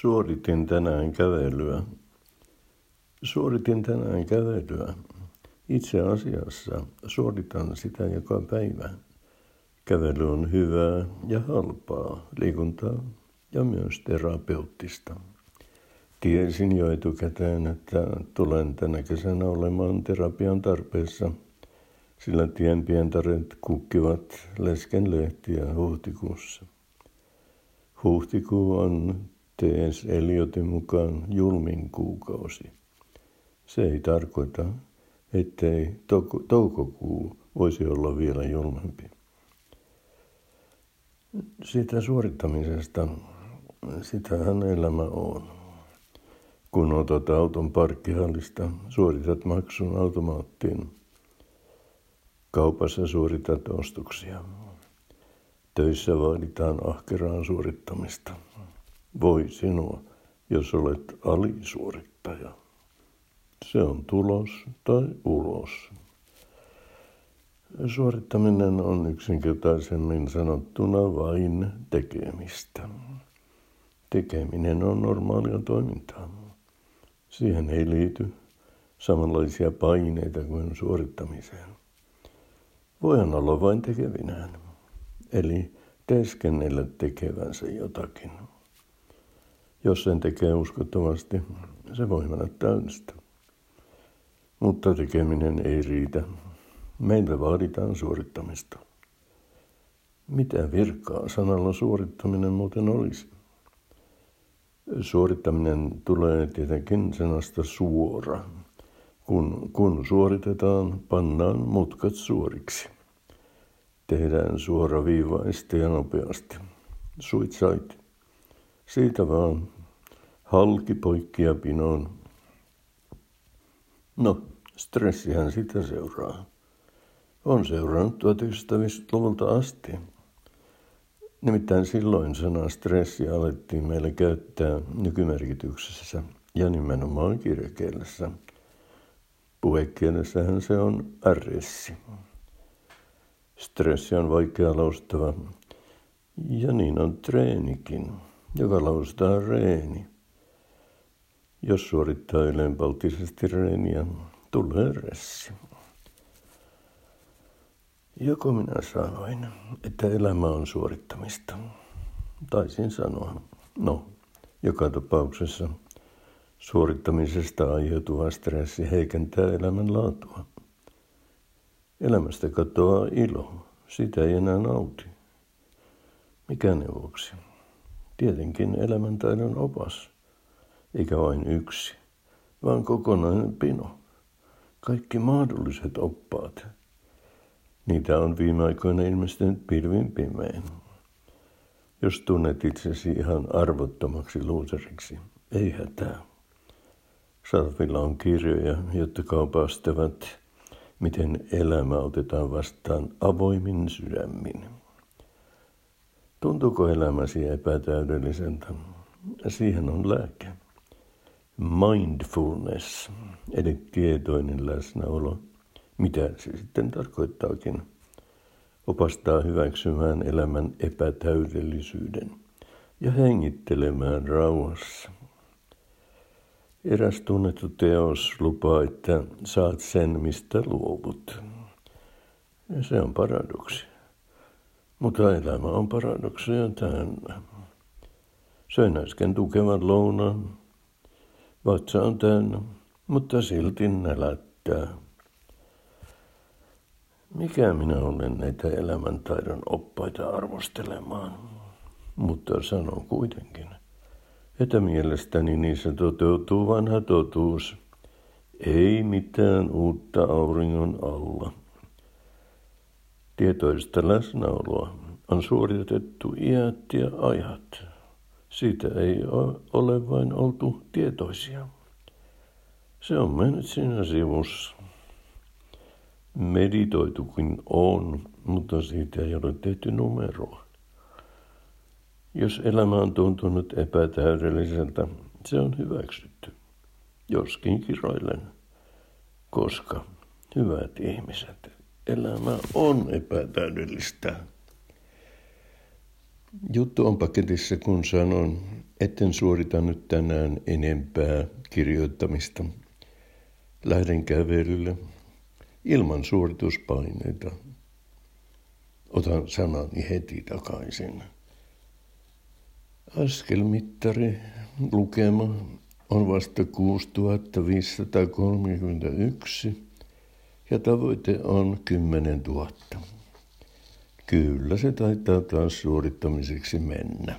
Suoritin tänään kävelyä. Suoritin tänään kävelyä. Itse asiassa suoritan sitä joka päivä. Kävely on hyvää ja halpaa liikuntaa ja myös terapeuttista. Tiesin jo etukäteen, että tulen tänä kesänä olemaan terapian tarpeessa, sillä tienpientaret kukkivat leskenlehtiä huhtikuussa. Huhtikuu on T.S. Eliotin mukaan julmin kuukausi. Se ei tarkoita, ettei toukokuu voisi olla vielä julmempi. Siitä suorittamisesta, sitähän elämä on. Kun otat auton parkkihallista, suoritat maksun automaattiin. Kaupassa suoritat ostoksia. Töissä vaaditaan ahkeraan suorittamista. Voi sinua, jos olet alisuorittaja. Se on tulos tai ulos. Suorittaminen on yksinkertaisemmin sanottuna vain tekemistä. Tekeminen on normaalia toimintaa. Siihen ei liity samanlaisia paineita kuin suorittamiseen. Voihan olla vain tekevinään, eli teeskennellä tekevänsä jotakin. Jos sen tekee uskottavasti, se voi mennä täynnistä. Mutta tekeminen ei riitä. Meiltä vaaditaan suorittamista. Mitä virkaa sanalla suorittaminen muuten olisi? Suorittaminen tulee tietenkin sanasta suora. Kun, kun suoritetaan, pannaan mutkat suoriksi. Tehdään suoraviivaisesti ja nopeasti. Suit sait. Siitä vaan halki poikki ja pinoon. No, stressihän sitä seuraa. On seurannut 1950-luvulta asti. Nimittäin silloin sana stressi alettiin meille käyttää nykymerkityksessä ja nimenomaan kirjakielessä. Puhekielessähän se on RS. Stressi on vaikea laustava ja niin on treenikin joka laustaa reeni. Jos suorittaa ylenpalttisesti reeniä, tulee ressi. Joko minä sanoin, että elämä on suorittamista. Taisin sanoa. No, joka tapauksessa suorittamisesta aiheutuva stressi heikentää elämänlaatua. Elämästä katoaa ilo. Sitä ei enää nauti. Mikä neuvoksi? Tietenkin elämäntaidon opas, eikä vain yksi, vaan kokonainen pino. Kaikki mahdolliset oppaat. Niitä on viime aikoina ilmestynyt pilvin pimein. Jos tunnet itsesi ihan arvottomaksi luuseriksi, ei hätää. Saatavilla on kirjoja, jotka kaupastavat, miten elämä otetaan vastaan avoimin sydämin. Tuntuuko elämäsi epätäydelliseltä? Siihen on lääke. Mindfulness, eli tietoinen läsnäolo. Mitä se sitten tarkoittaakin? Opastaa hyväksymään elämän epätäydellisyyden ja hengittelemään rauhassa. Eräs tunnettu teos lupaa, että saat sen, mistä luovut. Ja se on paradoksi. Mutta elämä on paradokseja täynnä. Söin äsken tukevan lounaan. Vatsa on täynnä, mutta silti nälättää. Mikä minä olen näitä elämäntaidon oppaita arvostelemaan? Mutta sanon kuitenkin, että mielestäni niissä toteutuu vanha totuus. Ei mitään uutta auringon alla. Tietoista läsnäoloa on suoritettu iät ja ajat. Siitä ei ole vain oltu tietoisia. Se on mennyt siinä sivussa. Meditoitukin on, mutta siitä ei ole tehty numeroa. Jos elämä on tuntunut epätäydelliseltä, se on hyväksytty. Joskin kiroilen, koska hyvät ihmiset elämä on epätäydellistä. Juttu on paketissa, kun sanon, Etten suorita nyt tänään enempää kirjoittamista. Lähden kävelylle ilman suorituspaineita. Otan sanani heti takaisin. Askelmittari lukema on vasta 6531 ja tavoite on 10 000. Kyllä se taitaa taas suorittamiseksi mennä.